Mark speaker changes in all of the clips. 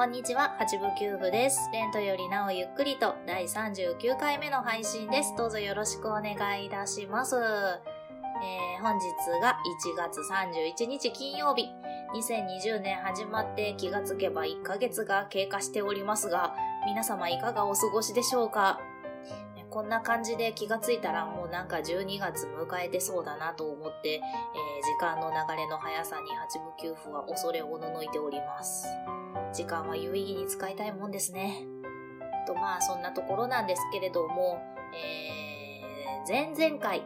Speaker 1: こんにちは、八部九部です。レントよりなおゆっくりと第39回目の配信です。どうぞよろしくお願いいたします。えー、本日が1月31日金曜日。2020年始まって気がつけば1ヶ月が経過しておりますが、皆様いかがお過ごしでしょうか？こんな感じで気がついたらもうなんか12月迎えてそうだなと思って、えー、時間の流れの速さに八部九夫は恐れおののいております。時間は有意義に使いたいもんですね。とまあそんなところなんですけれども、えー、前々回、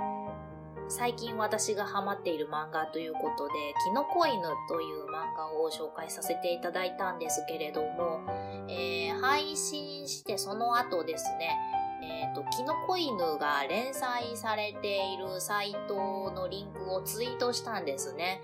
Speaker 1: 最近私がハマっている漫画ということで、キノコ犬という漫画を紹介させていただいたんですけれども、えー、配信してその後ですね、えっ、ー、と、キノコ犬が連載されているサイトのリンクをツイートしたんですね。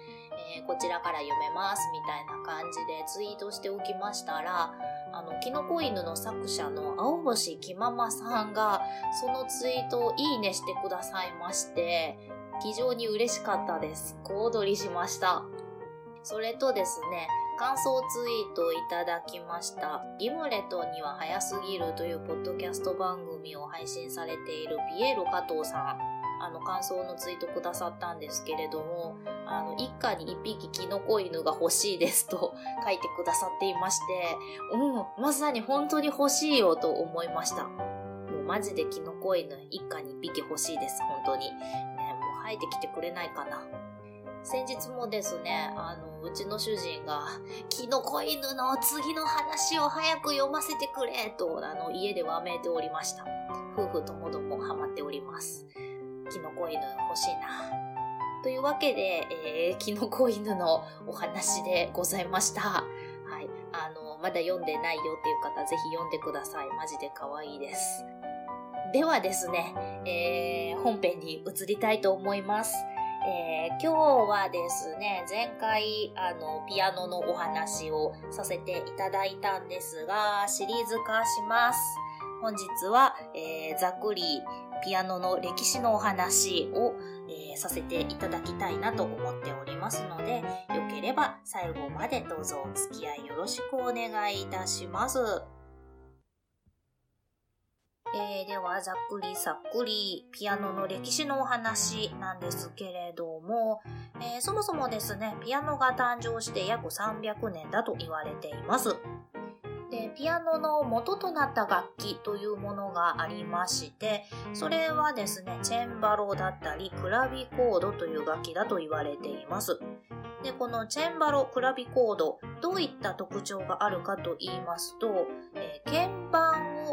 Speaker 1: えー、こちらから読めますみたいな感じでツイートしておきましたら、あの、キノコ犬の作者の青星きままさんが、そのツイートをいいねしてくださいまして、非常に嬉しかったです。小躍りしました。それとですね、感想ツイートいただきました。ギムレットには早すぎるというポッドキャスト番組を配信されているピエロ加藤さん。あの、感想のツイートくださったんですけれども、あの、一家に一匹キノコ犬が欲しいですと 書いてくださっていまして、うん、まさに本当に欲しいよと思いました。もうマジでキノコ犬一家に一匹欲しいです、本当に。ね、もう生えてきてくれないかな。先日もですね、あの、うちの主人が、キノコ犬の次の話を早く読ませてくれと、あの、家でわめいておりました。夫婦ともどもハマっております。キノコ犬欲しいな。というわけで、えー、キノコ犬のお話でございました。はい。あの、まだ読んでないよっていう方、ぜひ読んでください。マジで可愛いです。ではですね、えー、本編に移りたいと思います。えー、今日はですね、前回、あの、ピアノのお話をさせていただいたんですが、シリーズ化します。本日は、えー、ざっくりピアノの歴史のお話を、えー、させていただきたいなと思っておりますので、よければ最後までどうぞお付き合いよろしくお願いいたします。えー、では、ざっくりさっくり、ピアノの歴史のお話なんですけれども、えー、そもそもですね、ピアノが誕生して約300年だと言われています。で、ピアノの元となった楽器というものがありまして、それはですね、チェンバロだったり、クラビコードという楽器だと言われています。で、このチェンバロ、クラビコード、どういった特徴があるかと言いますと、えー、鍵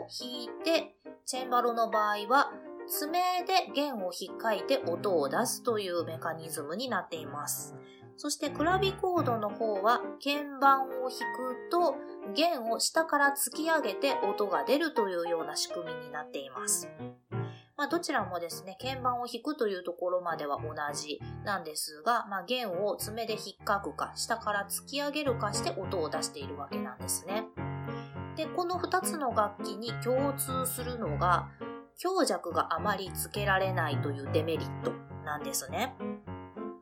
Speaker 1: を弾いてチェンバロの場合は、爪で弦を引っかいて音を出すというメカニズムになっています。そしてクラビコードの方は鍵盤を弾くと弦を下から突き上げて音が出るというような仕組みになっています。まあ、どちらもですね、鍵盤を弾くというところまでは同じなんですが、まあ、弦を爪で引っかくか、下から突き上げるかして音を出しているわけなんですね。で、この2つの楽器に共通するのが、強弱があまりつけられないというデメリットなんですね。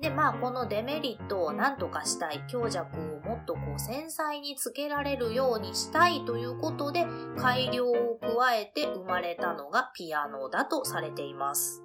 Speaker 1: で、まあ、このデメリットを何とかしたい、強弱をもっとこう繊細につけられるようにしたいということで、改良を加えて生まれたのがピアノだとされています。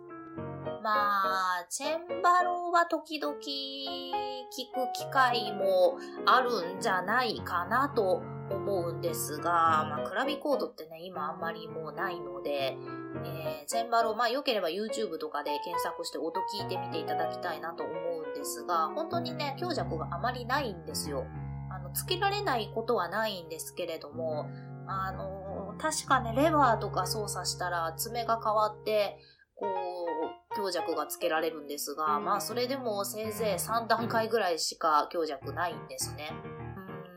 Speaker 1: まあ、チェンバロは時々聞く機会もあるんじゃないかなと思うんですが、まあ、クラビコードってね、今あんまりもうないので、えー、チェンバロ、まあ、良ければ YouTube とかで検索して音聞いてみていただきたいなと思うんですが、本当にね、強弱があまりないんですよ。あの、つけられないことはないんですけれども、あの、確かね、レバーとか操作したら爪が変わって、こう、強弱がつけられるんですが、まあそれでもせいぜい3段階ぐらいしか強弱ないんですね。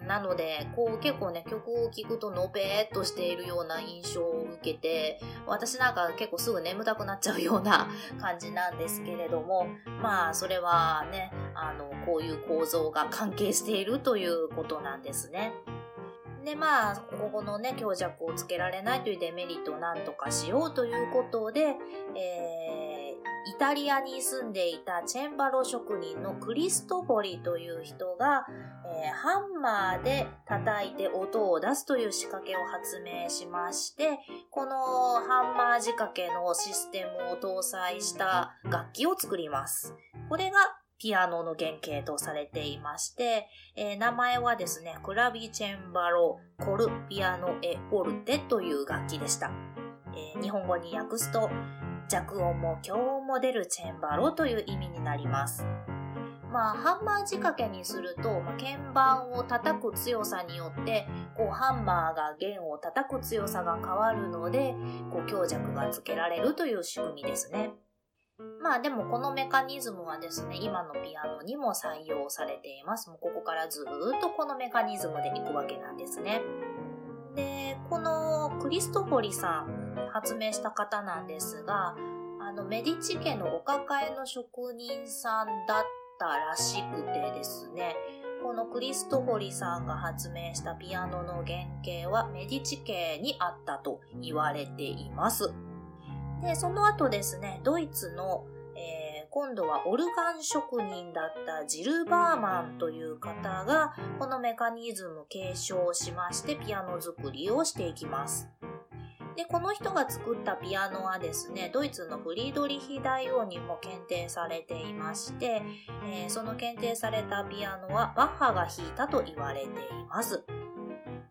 Speaker 1: なので、こう結構ね、曲を聴くとのべーっとしているような印象を受けて、私なんか結構すぐ眠たくなっちゃうような 感じなんですけれども、まあ、それはね、あの、こういう構造が関係しているということなんですね。で、まあ、ここのね、強弱をつけられないというデメリットをなんとかしようということで、え、イタリアに住んでいたチェンバロ職人のクリストフォリという人が、えー、ハンマーで叩いて音を出すという仕掛けを発明しまして、このハンマー仕掛けのシステムを搭載した楽器を作ります。これがピアノの原型とされていまして、えー、名前はですね、クラビチェンバロコルピアノエフォルテという楽器でした。えー、日本語に訳すと、弱音も強音も出るチェンバロという意味になります。まあ、ハンマー仕掛けにすると、まあ、鍵盤を叩く強さによって、こう、ハンマーが弦を叩く強さが変わるので、こう、強弱がつけられるという仕組みですね。まあでもこのメカニズムはですね、今のピアノにも採用されています。もうここからずっとこのメカニズムでいくわけなんですね。で、このクリストフォリさん発明した方なんですが、あのメディチ家のお抱えの職人さんだったらしくてですね、このクリストフォリさんが発明したピアノの原型はメディチ家にあったと言われています。で、その後ですね、ドイツのえー、今度はオルガン職人だったジル・バーマンという方が、このメカニズム継承しましてピアノ作りをしていきます。で、この人が作ったピアノはですね、ドイツのフリードリヒ大王にも検定されていまして、えー、その検定されたピアノはバッハが弾いたと言われています。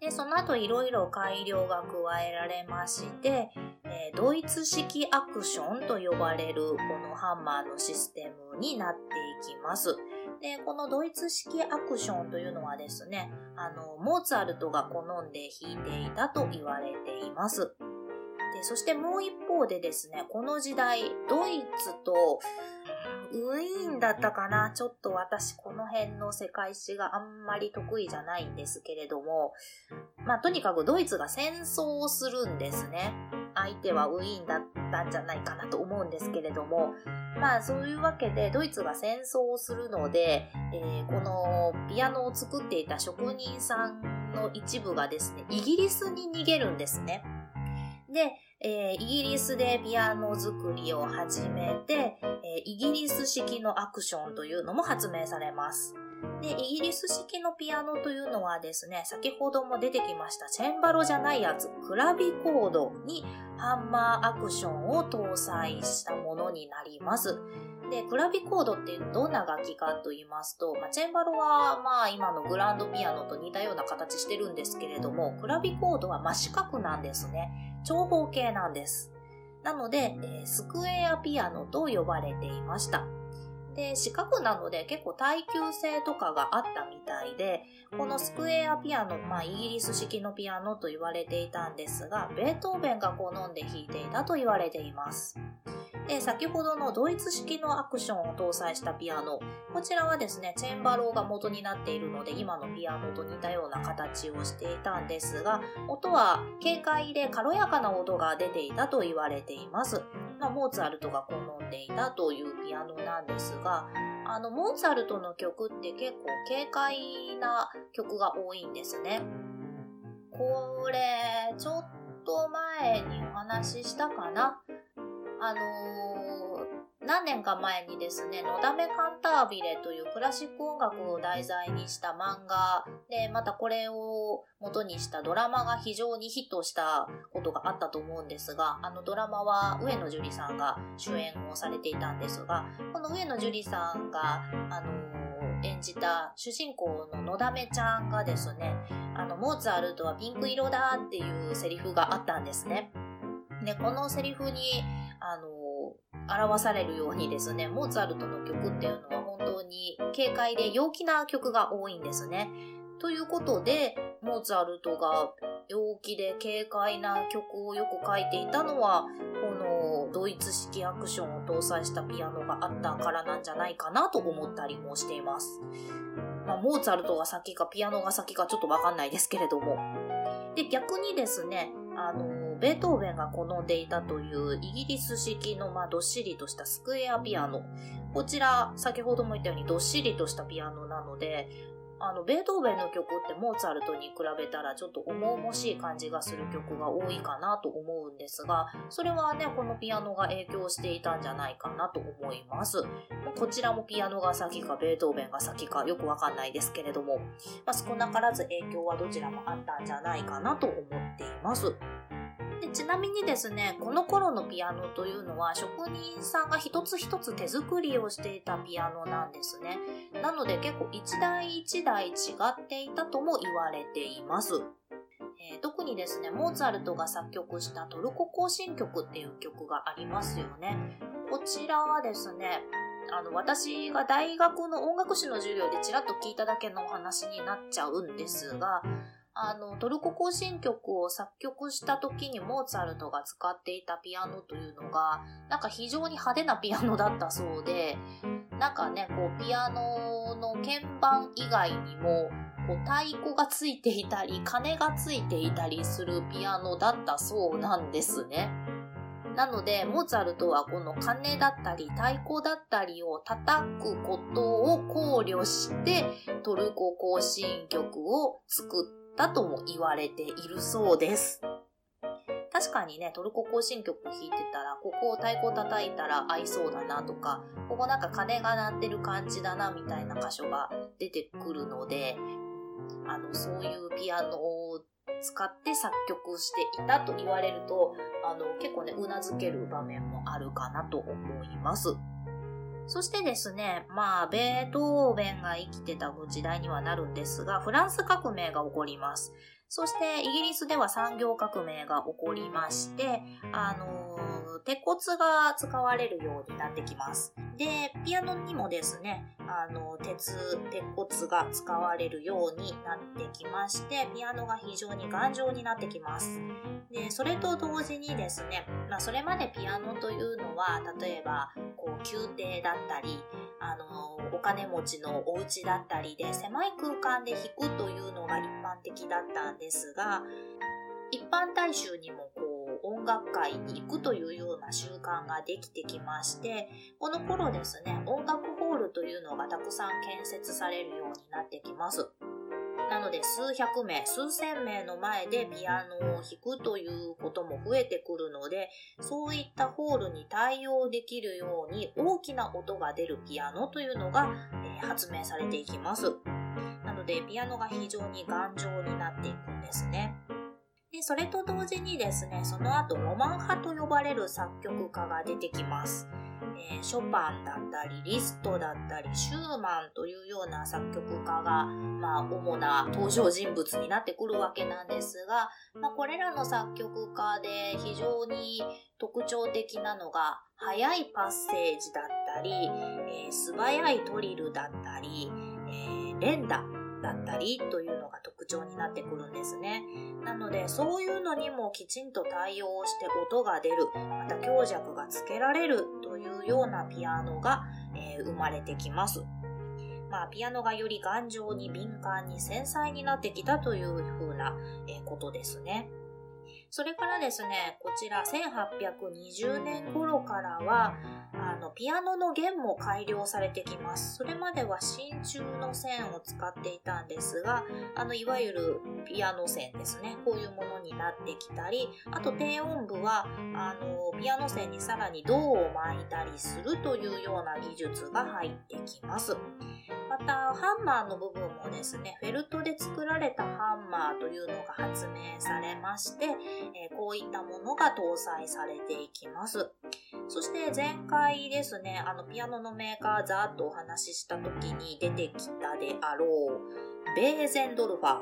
Speaker 1: で、その後いろいろ改良が加えられまして、えー、ドイツ式アクションと呼ばれるこのハンマーのシステムになっていきます。で、このドイツ式アクションというのはですね、あの、モーツァルトが好んで弾いていたと言われています。そしてもう一方でですね、この時代、ドイツとウィーンだったかなちょっと私この辺の世界史があんまり得意じゃないんですけれども、まあとにかくドイツが戦争をするんですね。相手はウィーンだったんじゃないかなと思うんですけれども、まあそういうわけでドイツが戦争をするので、えー、このピアノを作っていた職人さんの一部がですね、イギリスに逃げるんですね。で、えー、イギリスでピアノ作りを始めて、えー、イギリス式のアクションというのも発明されます。で、イギリス式のピアノというのはですね、先ほども出てきましたチェンバロじゃないやつ、クラビコードにハンマーアクションを搭載したものになります。で、クラビコードっていうどんな楽器かと言いますと、まあ、チェンバロはまあ今のグランドピアノと似たような形してるんですけれども、クラビコードは真四角なんですね。長方形なんです。なので、え、スクエアピアノと呼ばれていました。で、四角なので結構耐久性とかがあったみたいで、このスクエアピアノ、まあイギリス式のピアノと言われていたんですが、ベートーベンが好んで弾いていたと言われています。で、先ほどのドイツ式のアクションを搭載したピアノ。こちらはですね、チェンバローが元になっているので、今のピアノと似たような形をしていたんですが、音は軽快で軽やかな音が出ていたと言われています。まあ、モーツァルトが好んでいたというピアノなんですが、あの、モーツァルトの曲って結構軽快な曲が多いんですね。これ、ちょっと前にお話ししたかなあのー、何年か前にですね、のだめカンタービレというクラシック音楽を題材にした漫画で、またこれを元にしたドラマが非常にヒットしたことがあったと思うんですが、あのドラマは上野樹里さんが主演をされていたんですが、この上野樹里さんが、あのー、演じた主人公ののだめちゃんがですね、あの、モーツァルトはピンク色だっていうセリフがあったんですね。で、このセリフに、あの、表されるようにですね、モーツァルトの曲っていうのは本当に軽快で陽気な曲が多いんですね。ということで、モーツァルトが陽気で軽快な曲をよく書いていたのは、このドイツ式アクションを搭載したピアノがあったからなんじゃないかなと思ったりもしています。まあ、モーツァルトが先かピアノが先かちょっとわかんないですけれども。で、逆にですね、あの、ベートーベンが好んでいたというイギリス式の、まあ、どっしりとしたスクエアピアノ。こちら、先ほども言ったようにどっしりとしたピアノなので、あの、ベートーベンの曲ってモーツァルトに比べたらちょっと重々しい感じがする曲が多いかなと思うんですが、それはね、このピアノが影響していたんじゃないかなと思います。こちらもピアノが先かベートーベンが先かよくわかんないですけれども、まあ、少なからず影響はどちらもあったんじゃないかなと思っています。でちなみにですね、この頃のピアノというのは職人さんが一つ一つ手作りをしていたピアノなんですね。なので結構一台一台違っていたとも言われています。えー、特にですね、モーツァルトが作曲したトルコ行進曲っていう曲がありますよね。こちらはですね、あの、私が大学の音楽史の授業でちらっと聞いただけのお話になっちゃうんですが、あの、トルコ行進曲を作曲した時にモーツァルトが使っていたピアノというのが、なんか非常に派手なピアノだったそうで、なんかね、こう、ピアノの鍵盤以外にも、こう、太鼓がついていたり、鐘がついていたりするピアノだったそうなんですね。なので、モーツァルトはこの鐘だったり太鼓だったりを叩くことを考慮して、トルコ行進曲を作っだとも言われているそうです。確かにね、トルコ行進曲弾いてたら、ここを太鼓叩いたら合いそうだなとか、ここなんか鐘が鳴ってる感じだなみたいな箇所が出てくるので、あの、そういうピアノを使って作曲していたと言われると、あの、結構ね、うなずける場面もあるかなと思います。そしてですね、まあ、ベートーベンが生きてた時代にはなるんですが、フランス革命が起こります。そして、イギリスでは産業革命が起こりまして、あのー、鉄骨が使われるようになってきます。で、ピアノにもですね、あの、鉄、鉄骨が使われるようになってきまして、ピアノが非常に頑丈になってきます。で、それと同時にですね、まあ、それまでピアノというのは、例えば、こう、宮廷だったり、あの、お金持ちのお家だったりで、狭い空間で弾くというのが一般的だったんですが、一般大衆にもこう、音楽会に行くというような習慣ができてきまして、この頃ですね、音楽ホールというのがたくさん建設されるようになってきます。なので数百名、数千名の前でピアノを弾くということも増えてくるので、そういったホールに対応できるように大きな音が出るピアノというのが、えー、発明されていきます。なので、ピアノが非常に頑丈になっていくんですね。で、それと同時にですね、その後ロマン派と呼ばれる作曲家が出てきます。えー、ショパンだったり、リストだったり、シューマンというような作曲家が、まあ、主な登場人物になってくるわけなんですが、まあ、これらの作曲家で非常に特徴的なのが、速いパッセージだったり、えー、素早いトリルだったり、えー、連打だったりというのが特徴になってくるんですね。なので、そういうのにもきちんと対応して音が出る、また強弱がつけられるというようなピアノが、えー、生まれてきます。まあ、ピアノがより頑丈に敏感に繊細になってきたというふうな、えー、ことですね。それからですね、こちら1820年頃からは、あ、ピアノの弦も改良されてきます。それまでは真鍮の線を使っていたんですが、あの、いわゆるピアノ線ですね。こういうものになってきたり、あと低音部は、あの、ピアノ線にさらに銅を巻いたりするというような技術が入ってきます。また、ハンマーの部分もですね、フェルトで作られたハンマーというのが発明されまして、えー、こういったものが搭載されていきます。そして前回ですね、あの、ピアノのメーカーざーっとお話しした時に出てきたであろう、ベーゼンドルファー。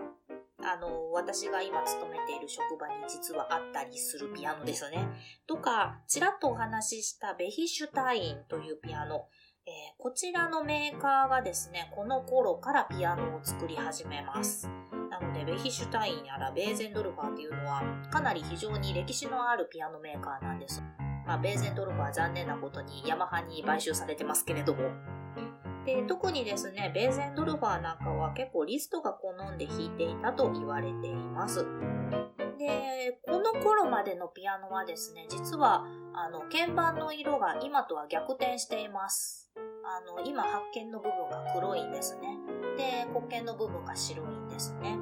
Speaker 1: あの、私が今勤めている職場に実はあったりするピアノですね。とか、ちらっとお話ししたベヒシュタインというピアノ。えー、こちらのメーカーがですね、この頃からピアノを作り始めます。なので、ベヒシュタインやらベーゼンドルファーっていうのは、かなり非常に歴史のあるピアノメーカーなんです。まあ、ベーゼンドルフは残念なことにヤマハに買収されてますけれども。で、特にですね、ベーゼンドルファーなんかは結構リストが好んで弾いていたと言われています。で、この頃までのピアノはですね、実は、あの、鍵盤の色が今とは逆転しています。あの、今発見の部分が黒いんですね。で、黒鍵の部分が白いんですね。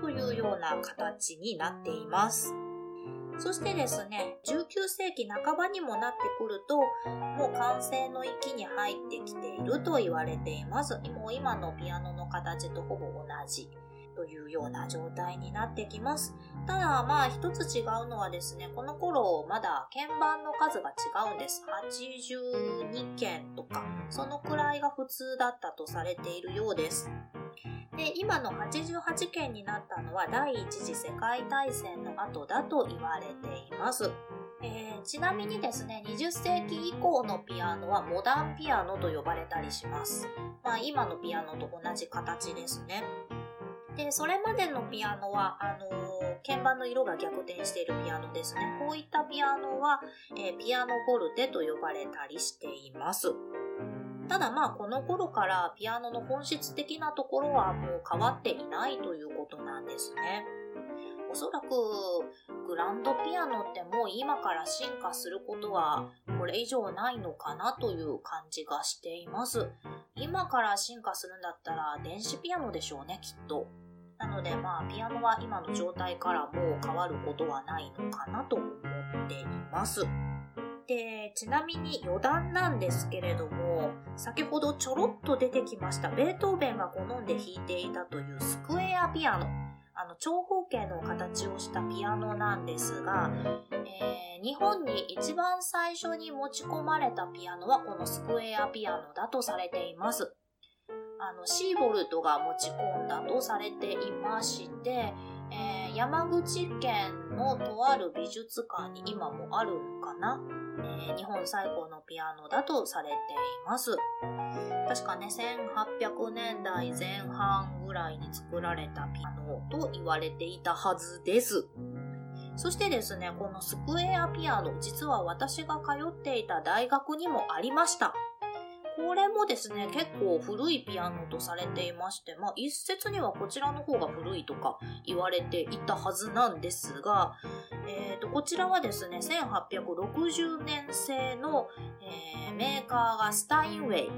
Speaker 1: というような形になっています。そしてですね、19世紀半ばにもなってくると、もう完成の域に入ってきていると言われています。もう今のピアノの形とほぼ同じというような状態になってきます。ただ、まあ一つ違うのはですね、この頃まだ鍵盤の数が違うんです。82件とか、そのくらいが普通だったとされているようです。で、今の88件になったのは第一次世界大戦の後だと言われています。えー、ちなみにですね、20世紀以降のピアノはモダンピアノと呼ばれたりします。まあ今のピアノと同じ形ですね。で、それまでのピアノは、あのー、鍵盤の色が逆転しているピアノですね。こういったピアノは、えー、ピアノフォルテと呼ばれたりしています。ただまあこの頃からピアノの本質的なところはもう変わっていないということなんですね。おそらくグランドピアノってもう今から進化することはこれ以上ないのかなという感じがしています。今から進化するんだったら電子ピアノでしょうね、きっと。なのでまあピアノは今の状態からもう変わることはないのかなと思っています。で、ちなみに余談なんですけれども、先ほどちょろっと出てきましたベートーベンが好んで弾いていたというスクエアピアノ。あの、長方形の形をしたピアノなんですが、えー、日本に一番最初に持ち込まれたピアノはこのスクエアピアノだとされています。あの、シーボルトが持ち込んだとされていまして、えー、山口県のとある美術館に今もあるのかな？えー、日本最高のピアノだとされています。確かね、1800年代前半ぐらいに作られたピアノと言われていたはずです。そしてですね、このスクエアピアノ、実は私が通っていた大学にもありました。これもですね、結構古いピアノとされていまして、まあ一説にはこちらの方が古いとか言われていたはずなんですが、え、ー、と、こちらはですね、1860年製の、えー、メーカーがスタインウェイ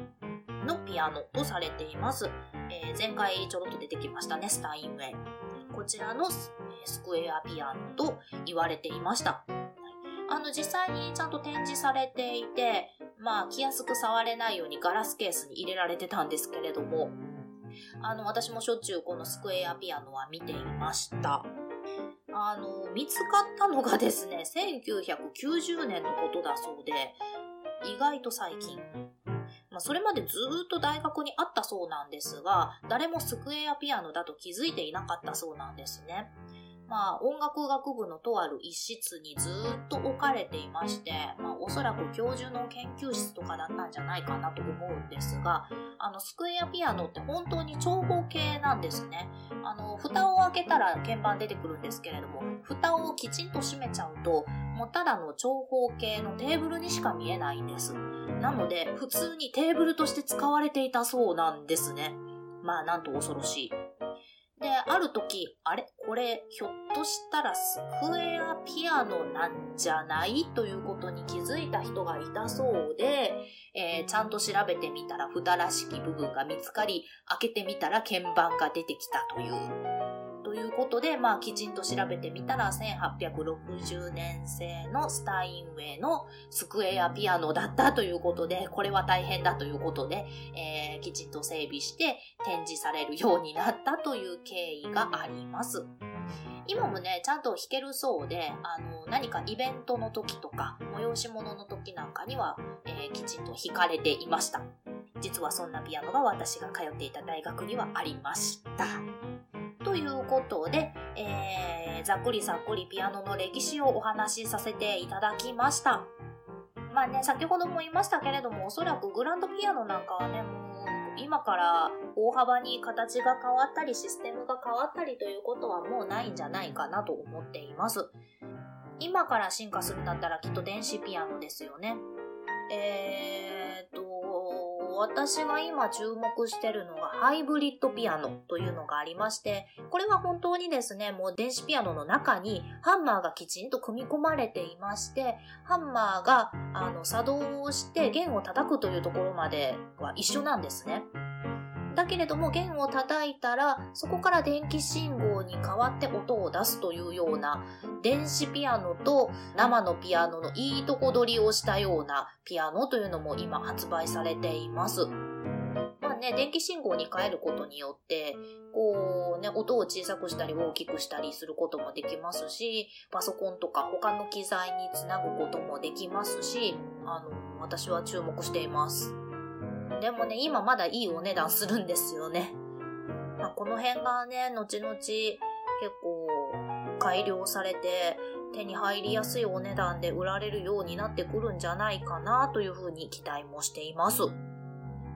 Speaker 1: のピアノとされています。えー、前回ちょろっと出てきましたね、スタインウェイ。こちらのスクエアピアノと言われていました。あの、実際にちゃんと展示されていて、まあ、気安く触れないようにガラスケースに入れられてたんですけれども、あの、私もしょっちゅうこのスクエアピアノは見ていました。あの、見つかったのがですね、1990年のことだそうで、意外と最近。まあ、それまでずっと大学にあったそうなんですが、誰もスクエアピアノだと気づいていなかったそうなんですね。まあ、音楽学部のとある一室にずっと置かれていまして、まあ、おそらく教授の研究室とかだったんじゃないかなと思うんですが、あの、スクエアピアノって本当に長方形なんですね。あの、蓋を開けたら鍵盤出てくるんですけれども、蓋をきちんと閉めちゃうと、もうただの長方形のテーブルにしか見えないんです。なので、普通にテーブルとして使われていたそうなんですね。まあ、なんと恐ろしい。で、ある時、あれ？これ、ひょっとしたらスクエアピアノなんじゃない？ということに気づいた人がいたそうで、えー、ちゃんと調べてみたら蓋らしき部分が見つかり、開けてみたら鍵盤が出てきたという。ということで、まあ、きちんと調べてみたら、1860年製のスタインウェイのスクエアピアノだったということで、これは大変だということで、えー、きちんと整備して展示されるようになったという経緯があります。今もね、ちゃんと弾けるそうで、あの、何かイベントの時とか、催し物の時なんかには、えー、きちんと弾かれていました。実はそんなピアノが私が通っていた大学にはありました。ということで、えー、ざっくりざっくりピアノの歴史をお話しさせていただきました。まあね、先ほども言いましたけれども、おそらくグランドピアノなんかはね、もう今から大幅に形が変わったりシステムが変わったりということはもうないんじゃないかなと思っています。今から進化するんだったらきっと電子ピアノですよね。えーと、私が今注目してるのがハイブリッドピアノというのがありまして、これは本当にですね、もう電子ピアノの中にハンマーがきちんと組み込まれていまして、ハンマーがあの作動をして弦を叩くというところまでは一緒なんですね。だけれども弦を叩いたらそこから電気信号に変わって音を出すというような電子ピアノと生のピアノのいいとこ取りをしたようなピアノというのも今発売されています。まあね、電気信号に変えることによって、こうね、音を小さくしたり大きくしたりすることもできますし、パソコンとか他の機材につなぐこともできますし、あの、私は注目しています。でもね、今まだいいお値段するんですよね。まあ、この辺がね、後々結構改良されて手に入りやすいお値段で売られるようになってくるんじゃないかなというふうに期待もしています。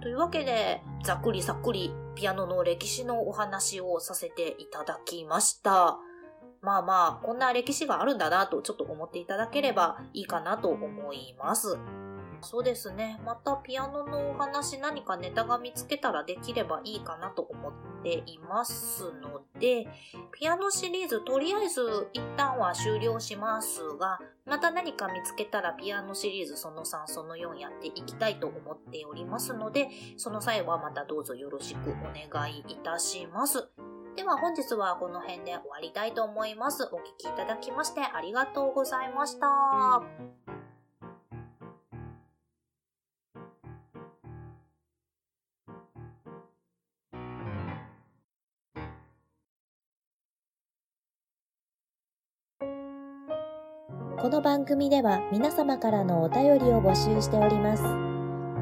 Speaker 1: というわけで、ざっくりさっくりピアノの歴史のお話をさせていただきました。まあまあ、こんな歴史があるんだなとちょっと思っていただければいいかなと思います。そうですね。またピアノのお話何かネタが見つけたらできればいいかなと思っていますので、ピアノシリーズとりあえず一旦は終了しますが、また何か見つけたらピアノシリーズその3、その4やっていきたいと思っておりますので、その際はまたどうぞよろしくお願いいたします。では本日はこの辺で終わりたいと思います。お聴きいただきましてありがとうございました。
Speaker 2: この番組では皆様からのお便りを募集しております。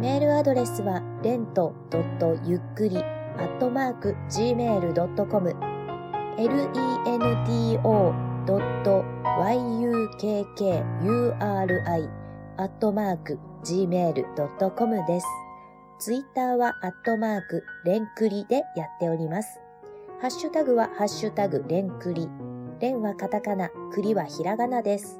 Speaker 2: メールアドレスは、レントゆっくり、アットマーク、gmail.com、lento.yukkuri、アットマーク、gmail.com です。ツイッターは、アットマーク、レンクリでやっております。ハッシュタグは、ハッシュタグ、レンクリ。レンはカタカナ、クリはひらがなです。